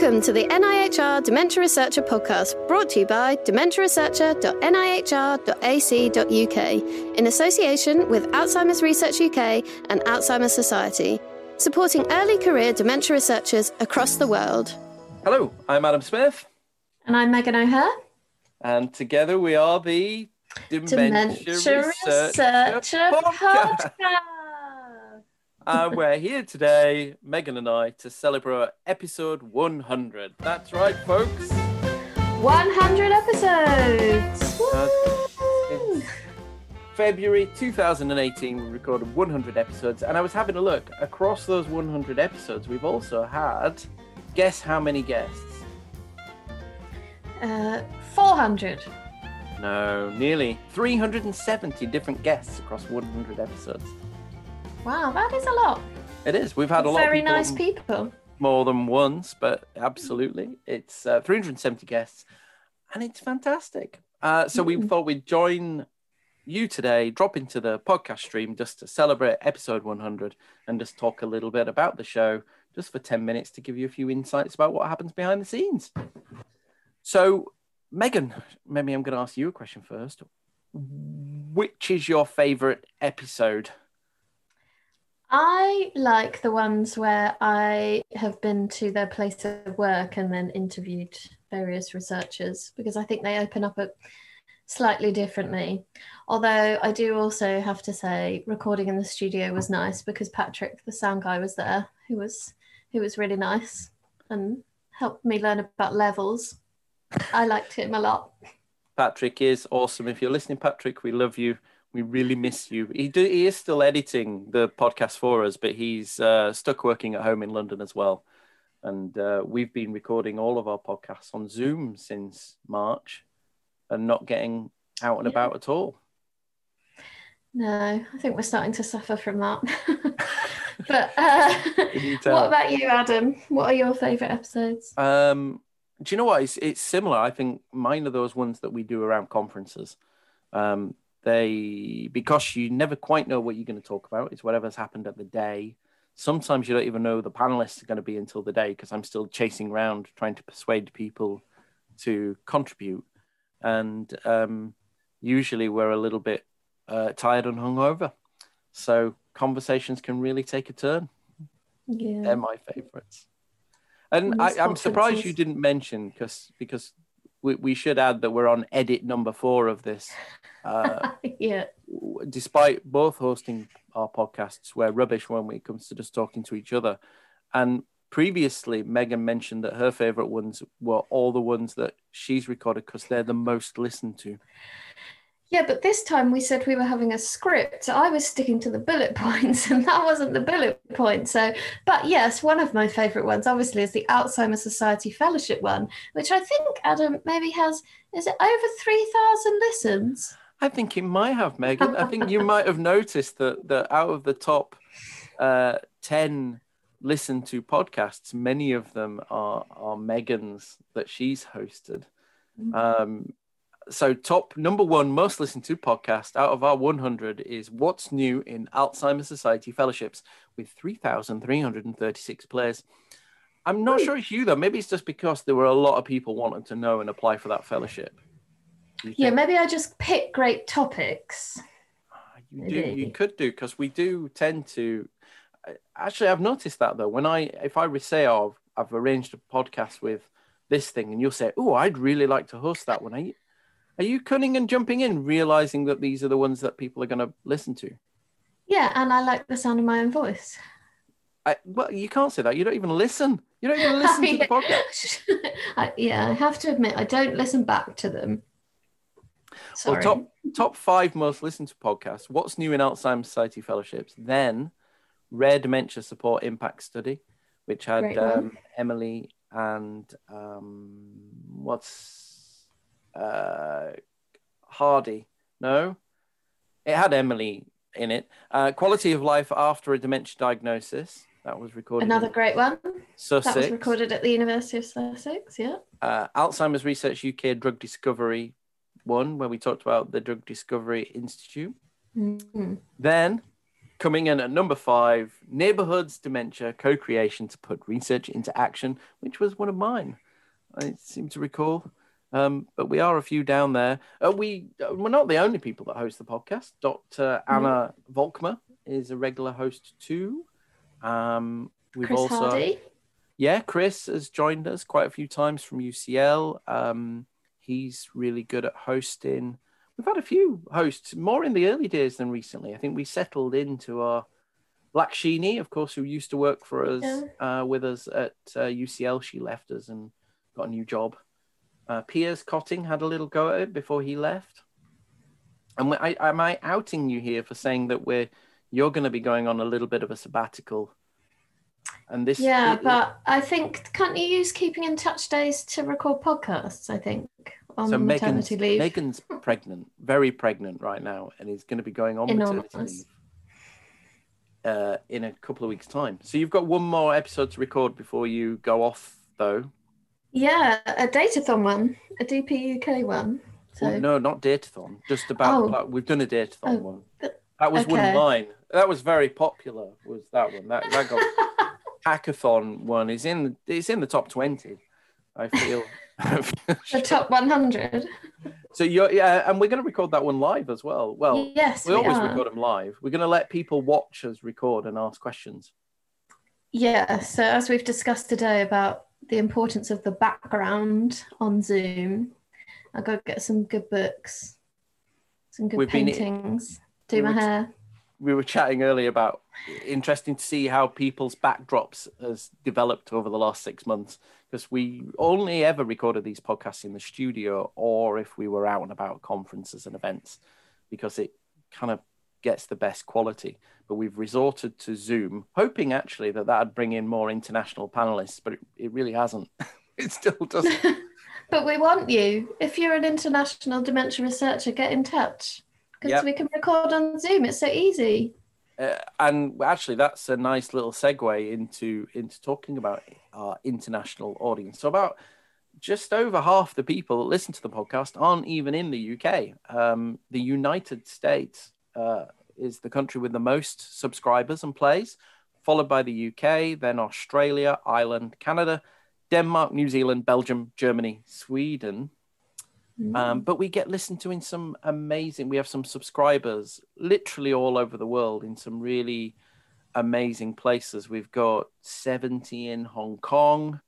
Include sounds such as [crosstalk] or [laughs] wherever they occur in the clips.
Welcome to the NIHR Dementia Researcher podcast, brought to you by dementiaresearcher.nihr.ac.uk in association with Alzheimer's Research UK and Alzheimer's Society, supporting early career dementia researchers across the world. Hello, I'm Adam Smith, And I'm Megan O'Hare. and together we are the Dementia, Dementia Researcher, Researcher Podcast. Podcast. And we're here today, Megan and I, to celebrate episode 100. That's right, folks. 100 episodes. Uh! February 2018, we recorded 100 episodes, and I was having a look. Across those 100 episodes, we've also had, guess how many guests? Uh, 400. No, nearly 370 different guests across 100 episodes. Wow, that is a lot. It is. We've had a lot Very nice people. more than once, but absolutely, it's uh, 370 guests, and it's fantastic. Uh, so we Mm. thought we'd join you today, drop into the podcast stream just to celebrate episode 100, and just talk a little bit about the show, just for 10 minutes to give you a few insights about what happens behind the scenes. So, Megan, maybe I'm going to ask you a question first. Which is your favorite episode? I like the ones where I have been to their place of work and then interviewed various researchers because I think they open up it slightly differently. Although I do also have to say recording in the studio was nice because Patrick, the sound guy, was there who was who was really nice and helped me learn about levels. I liked him a lot. Patrick is awesome. If you're listening, Patrick, we love you. We really miss you. He do, he is still editing the podcast for us, but he's uh, stuck working at home in London as well. And uh, we've been recording all of our podcasts on Zoom since March, and not getting out and Yeah. about at all. No, I think we're starting to suffer from that. [laughs] but uh, Can you tell? what about you, Adam? What are your favourite episodes? Um, do you know what? It's it's similar. I think mine are those ones that we do around conferences. Um, they because you never quite know what you're going to talk about. It's whatever's happened at the day. Sometimes you don't even know the panelists are going to be until the day because I'm still chasing around trying to persuade people to contribute, and um, usually we're a little bit uh, tired and hungover, so conversations can really take a turn. Yeah. They're my favourites. And I, I'm surprised you didn't mention because because we, we should add that we're on edit number four of this. Uh, [laughs] yeah. w- despite both hosting our podcasts, we're rubbish when it comes to just talking to each other. And previously, Megan mentioned that her favourite ones were all the ones that she's recorded because they're the most listened to. Yeah, but this time we said we were having a script. So I was sticking to the bullet [laughs] points, and that wasn't the bullet point. So, but yes, one of my favourite ones, obviously, is the Alzheimer's Society Fellowship one, which I think Adam maybe has. Is it over three thousand listens? I think it might have, Megan. I think you might have noticed that, that out of the top uh, 10 listened to podcasts, many of them are, are Megan's that she's hosted. Um, so, top number one most listened to podcast out of our 100 is What's New in Alzheimer's Society Fellowships with 3,336 plays. I'm not sure it's you, though. Maybe it's just because there were a lot of people wanting to know and apply for that fellowship. Yeah, maybe I just pick great topics. Ah, you do. You could do because we do tend to. Uh, actually, I've noticed that though. When I, if I say, "Oh, I've, I've arranged a podcast with this thing," and you'll say, "Oh, I'd really like to host that one," you, are you cunning and jumping in, realizing that these are the ones that people are going to listen to? Yeah, and I like the sound of my own voice. I, well, you can't say that. You don't even listen. You don't even listen to the [laughs] podcast. [laughs] I, yeah, I have to admit, I don't listen back to them. Sorry. Well, top top five most listened to podcasts. What's new in Alzheimer's Society fellowships? Then, Rare Dementia Support Impact Study, which had um, Emily and um, what's uh, Hardy? No, it had Emily in it. Uh, Quality of life after a dementia diagnosis. That was recorded. Another great one. Sussex. That was recorded at the University of Sussex. Yeah. uh, Alzheimer's Research UK Drug Discovery one, where we talked about the Drug Discovery Institute. Mhm. Then Coming in at number five, Neighborhoods Dementia Co creation to put research into action, which was one of mine. I seem to recall. Um, but we are a few down there. Uh, we, uh, we're not the only people that host the podcast. Dr. Anna Volkmer is a regular host too. Um, we've Chris also, Hardy. yeah, Chris has joined us quite a few times from UCL. Um, he's really good at hosting. We've had a few hosts, more in the early days than recently. I think we settled into our Black Sheeny, of course, who used to work for us uh, with us at uh, UCL. She left us and got a new job. Uh, Piers Cotting had a little go at it before he left. And I, am I outing you here for saying that we're you're going to be going on a little bit of a sabbatical? And this, Yeah, it- but I think can't you use keeping in touch days to record podcasts? I think on so Megan's, maternity leave. Megan's pregnant, very pregnant right now, and is going to be going on maternity leave uh, in a couple of weeks' time. So you've got one more episode to record before you go off, though. Yeah, a datathon one, a DP UK one. So Well, no, not Datathon. Just about Oh. like, we've done a Datathon Oh, one. th- That was one okay. of mine. That was very popular. Was that one? That that got [laughs] hackathon one is in it's in the top twenty. I feel. [laughs] the top 100. so you're yeah, and we're going to record that one live as well. Well, yes, we we, always are. record them live. We're going to let people watch us record and ask questions. Yeah, so as we've discussed today about the importance of the background on Zoom, I to get some good books, some good We've been- paintings, do we my hair. We were chatting earlier about interesting to see how people's backdrops has developed over the last six months because we only ever recorded these podcasts in the studio or if we were out and about conferences and events because it kind of gets the best quality. But we've resorted to Zoom, hoping actually that that'd bring in more international panelists, but it, it really hasn't. [laughs] it still doesn't. [laughs] But we want you. If you're an international dementia researcher, get in touch because Yep. we can record on Zoom. It's so easy. Uh, and actually, that's a nice little segue into into talking about our international audience. So about just over half the people that listen to the podcast aren't even in the UK. Um, the United States uh, is the country with the most subscribers and plays, followed by the UK, then Australia, Ireland, Canada, Denmark, New Zealand, Belgium, Germany, Sweden. Um, but we get listened to in some amazing. We have some subscribers literally all over the world in some really amazing places. We've got 70 in Hong Kong.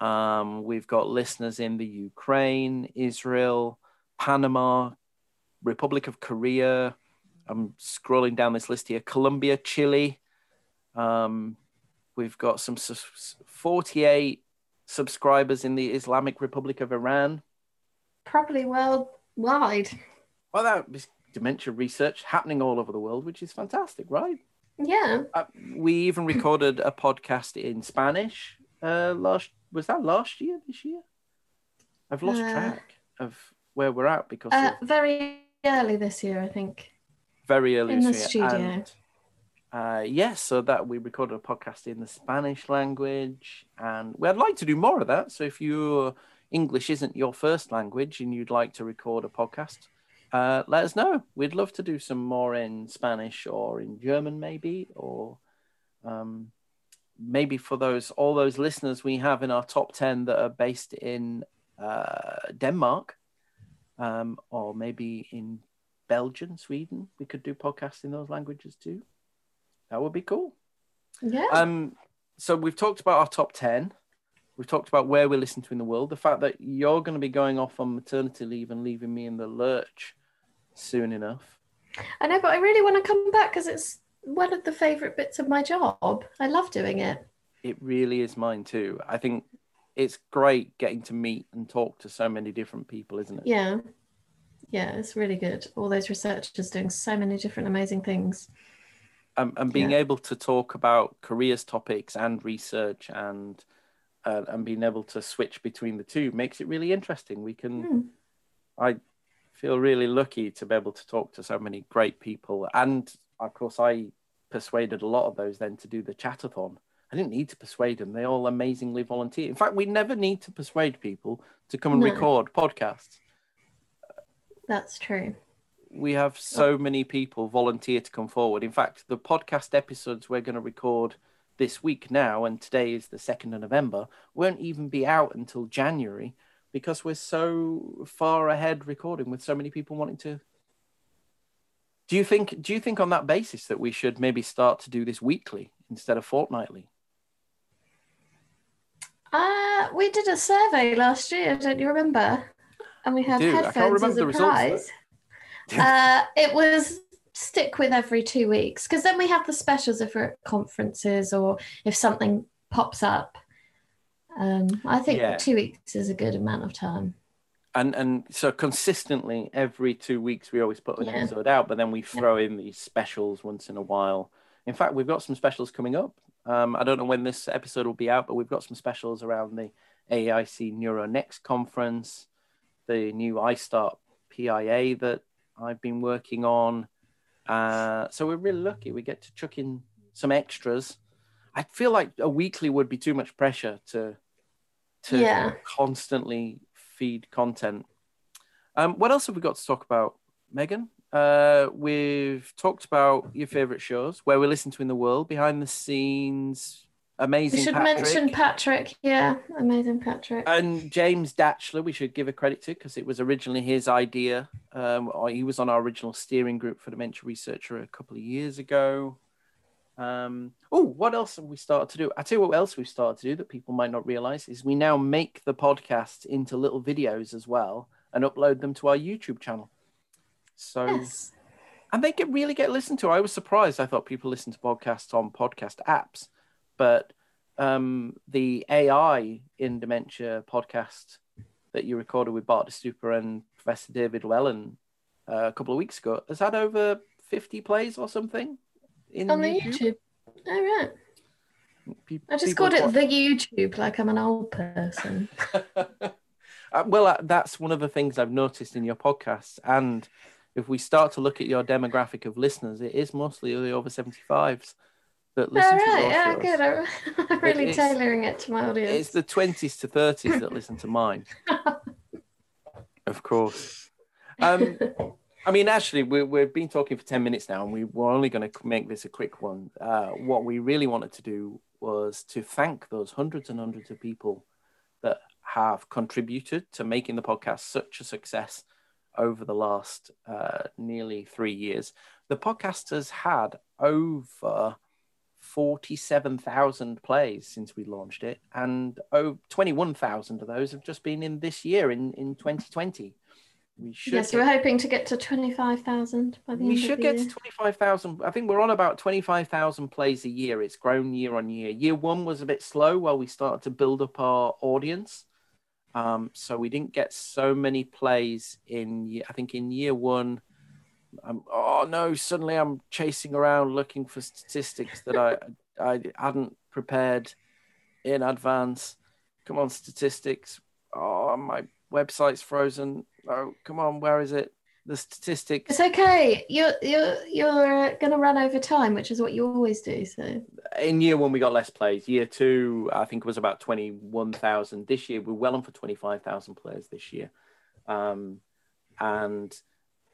Um, we've got listeners in the Ukraine, Israel, Panama, Republic of Korea. I'm scrolling down this list here Colombia, Chile. Um, we've got some sus- 48 subscribers in the Islamic Republic of Iran. Probably worldwide. Well, that is dementia research happening all over the world, which is fantastic, right? Yeah. Uh, we even recorded a podcast in Spanish uh, last. Was that last year? This year? I've lost Uh, track of where we're at because Uh, of very early this year, I think. Very early in the studio. And, uh, yes, so that we recorded a podcast in the Spanish language, and we'd like to do more of that. So if your English isn't your first language and you'd like to record a podcast, uh, let us know. We'd love to do some more in Spanish or in German, maybe, or um, maybe for those all those listeners we have in our top ten that are based in uh, Denmark, um, or maybe in Belgium, Sweden. We could do podcasts in those languages too. That would be cool. Yeah. Um, so we've talked about our top ten. We've talked about where we listen to in the world. The fact that you're going to be going off on maternity leave and leaving me in the lurch soon enough. I know, but I really want to come back because it's one of the favourite bits of my job. I love doing it. It really is mine too. I think it's great getting to meet and talk to so many different people, isn't it? Yeah. Yeah, it's really good. All those researchers doing so many different amazing things. um, and being Yeah. able to talk about careers topics and research and uh, and being able to switch between the two makes it really interesting. We can, Hmm. I feel really lucky to be able to talk to so many great people, and of course, I persuaded a lot of those then to do the chatathon. I didn't need to persuade them; they all amazingly volunteer. In fact, we never need to persuade people to come and No. record podcasts. That's true. we have so many people volunteer to come forward. In fact, the podcast episodes we're going to record this week now, and today is the 2nd of November, won't even be out until January because we're so far ahead recording with so many people wanting to. Do you think? Do you think on that basis that we should maybe start to do this weekly instead of fortnightly? Uh, we did a survey last year, don't you remember? And we have. Headphones as a prize. uh, it was stick with every two weeks because then we have the specials if we're at conferences or if something pops up. Um, I think Yeah. two weeks is a good amount of time. and and so consistently every two weeks we always put an Yeah. episode out but then we throw in these specials once in a while in fact we've got some specials coming up um, i don't know when this episode will be out but we've got some specials around the aic neuronext conference the new ISTAART PIA that i've been working on uh, so we're really lucky we get to chuck in some extras i feel like a weekly would be too much pressure to to Yeah. constantly feed content. Um, what else have we got to talk about, Megan? Uh, we've talked about your favorite shows, where we listen to in the world, behind the scenes, amazing. We should Patrick. mention Patrick. Yeah, amazing Patrick. and James Dachtler, we should give a credit to because it was originally his idea. Um, he was on our original steering group for Dementia Researcher a couple of years ago. Um, oh, what else have we started to do? I tell you what else we've started to do that people might not realize is we now make the podcast into little videos as well and upload them to our YouTube channel. So yes. and they get really get listened to. I was surprised. I thought people listen to podcasts on podcast apps, but um, the AI in dementia podcast that you recorded with Bart De Strooper and Professor David Llewellyn uh, a couple of weeks ago has had over fifty plays or something in On the YouTube. All right. Pe- I just called it watch- the YouTube, like I'm an old person. [laughs] Uh, well, uh, that's one of the things I've noticed in your podcasts. And if we start to look at your demographic of listeners, it is mostly the over 75s that All listen to right. Yeah, good. I'm, [laughs] I'm really It's- tailoring it to my audience. It's the 20s to 30s that listen to mine. [laughs] of course. Um, I mean, actually, we, we've been talking for 10 minutes now, and we were only going to make this a quick one. Uh, what we really wanted to do was to thank those hundreds and hundreds of people that have contributed to making the podcast such a success over the last uh, nearly three years. The podcast has had over 47,000 plays since we launched it, and oh, 21,000 of those have just been in this year, in, in 2020. We should yes, we're hoping to get to 25,000 by the we end should of the get year. to 25,000. I think we're on about 25,000 plays a year. It's grown year on year. Year one was a bit slow while we started to build up our audience. Um, so we didn't get so many plays in, I think in year one. Um, oh no, suddenly I'm chasing around looking for statistics that I, [laughs] I hadn't prepared in advance. Come on, statistics. Oh, my website's frozen. Oh, come on, where is it? The statistics. It's okay. You're you're you're going to run over time, which is what you always do. So in year one we got less plays year two i think it was about 21000 this year we're well on for 25000 players this year um, and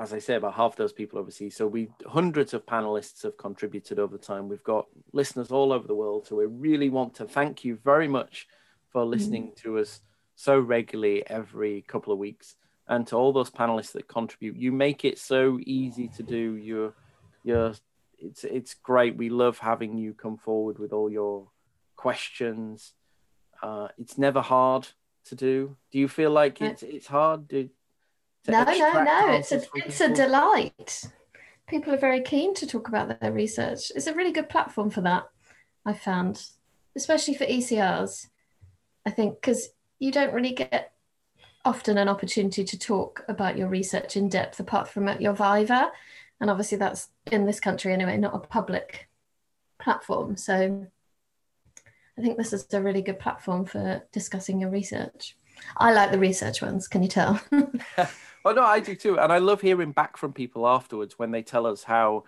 as i say about half those people overseas so we hundreds of panelists have contributed over time we've got listeners all over the world so we really want to thank you very much for listening to us so regularly every couple of weeks and to all those panelists that contribute you make it so easy to do your your it's it's great. We love having you come forward with all your questions. Uh, it's never hard to do. Do you feel like it's it's hard to? No, no, no. It's a it's a delight. People are very keen to talk about their research. It's a really good platform for that. I found, especially for ECRs. I think because you don't really get often an opportunity to talk about your research in depth apart from at your Viva, and obviously that's in this country anyway, not a public platform. So I think this is a really good platform for discussing your research. I like the research ones. Can you tell? [laughs] [laughs] Oh no, I do too, and I love hearing back from people afterwards when they tell us how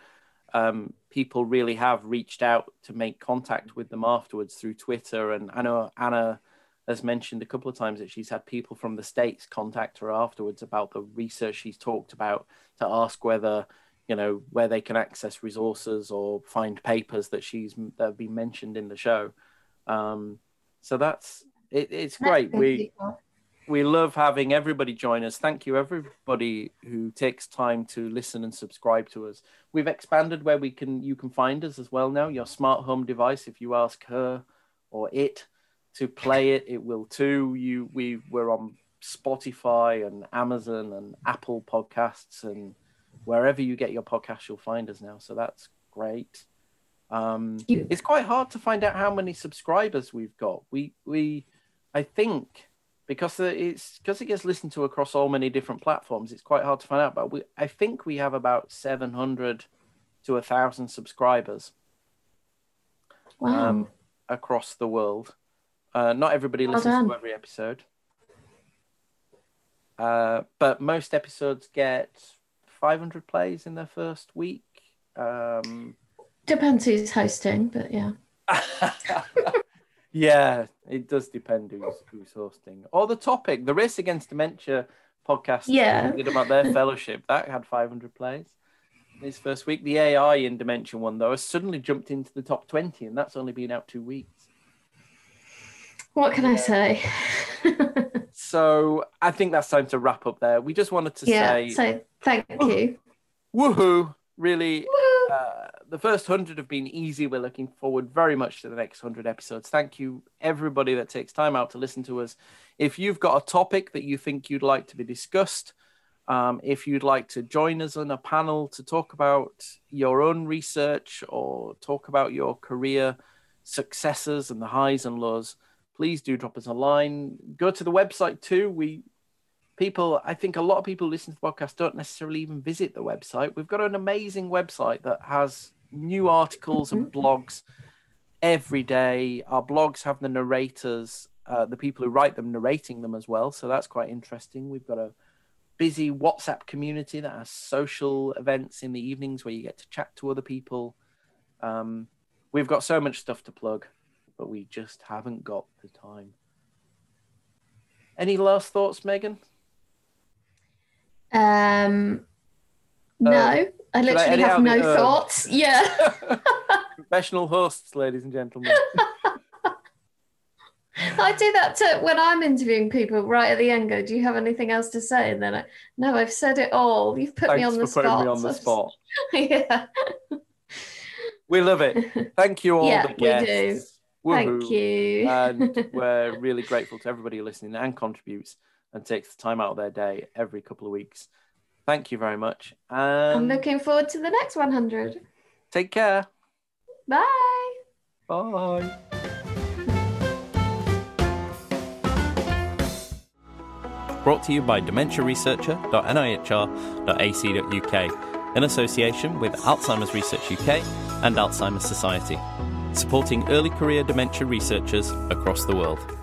um, people really have reached out to make contact with them afterwards through Twitter. And I know Anna has mentioned a couple of times that she's had people from the states contact her afterwards about the research she's talked about to ask whether you know where they can access resources or find papers that she's that have been mentioned in the show. Um, so that's it, it's great. we we love having everybody join us. Thank you, everybody who takes time to listen and subscribe to us. We've expanded where we can you can find us as well now. Your smart home device, if you ask her or it to play it, it will too. You we we're on Spotify and Amazon and Apple podcasts and wherever you get your podcast, you'll find us now. So that's great. Um, it's quite hard to find out how many subscribers we've got. We we I think because it's because it gets listened to across so many different platforms. It's quite hard to find out. But we, I think we have about seven hundred to a thousand subscribers. Wow. Um, across the world. Uh, not everybody well listens done. to every episode. Uh, but most episodes get 500 plays in their first week. Um, Depends who's hosting, but yeah. [laughs] yeah, it does depend who's who's hosting or the topic. The Race Against Dementia podcast. Yeah, did about their fellowship that had 500 plays this first week. The AI in Dementia one though has suddenly jumped into the top 20, and that's only been out two weeks. What can. I say? [laughs] so I think that's time to wrap up there. We just wanted to yeah, say, so thank you. Woohoo! Really, the first hundred have been easy. We're looking forward very much to the next hundred episodes. Thank you, everybody that takes time out to listen to us. If you've got a topic that you think you'd like to be discussed, um, if you'd like to join us on a panel to talk about your own research or talk about your career successes and the highs and lows, please do drop us a line. Go to the website too. We people, I think a lot of people listen to the podcast don't necessarily even visit the website. We've got an amazing website that has new articles and mm-hmm. blogs every day. Our blogs have the narrators, uh, the people who write them narrating them as well. So that's quite interesting. We've got a busy WhatsApp community that has social events in the evenings where you get to chat to other people. Um, we've got so much stuff to plug, but we just haven't got the time. Any last thoughts, Megan? Um, no, uh, I literally I have no thoughts. Yeah. [laughs] Professional hosts, ladies and gentlemen. [laughs] I do that to when I'm interviewing people right at the end. Go, do you have anything else to say? And then I, no, I've said it all. You've put Thanks me on the for spot. Putting me on the spot. [laughs] yeah. We love it. Thank you all. Yeah, the guests. we do. Woo-hoo. Thank you. and we're really grateful to everybody listening and contributes and takes the time out of their day every couple of weeks. Thank you very much. I'm looking forward to the next 100. Take care. Bye. Bye. Brought to you by dementiaresearcher.nihr.ac.uk in association with Alzheimer's Research UK and Alzheimer's Society, supporting early career dementia researchers across the world.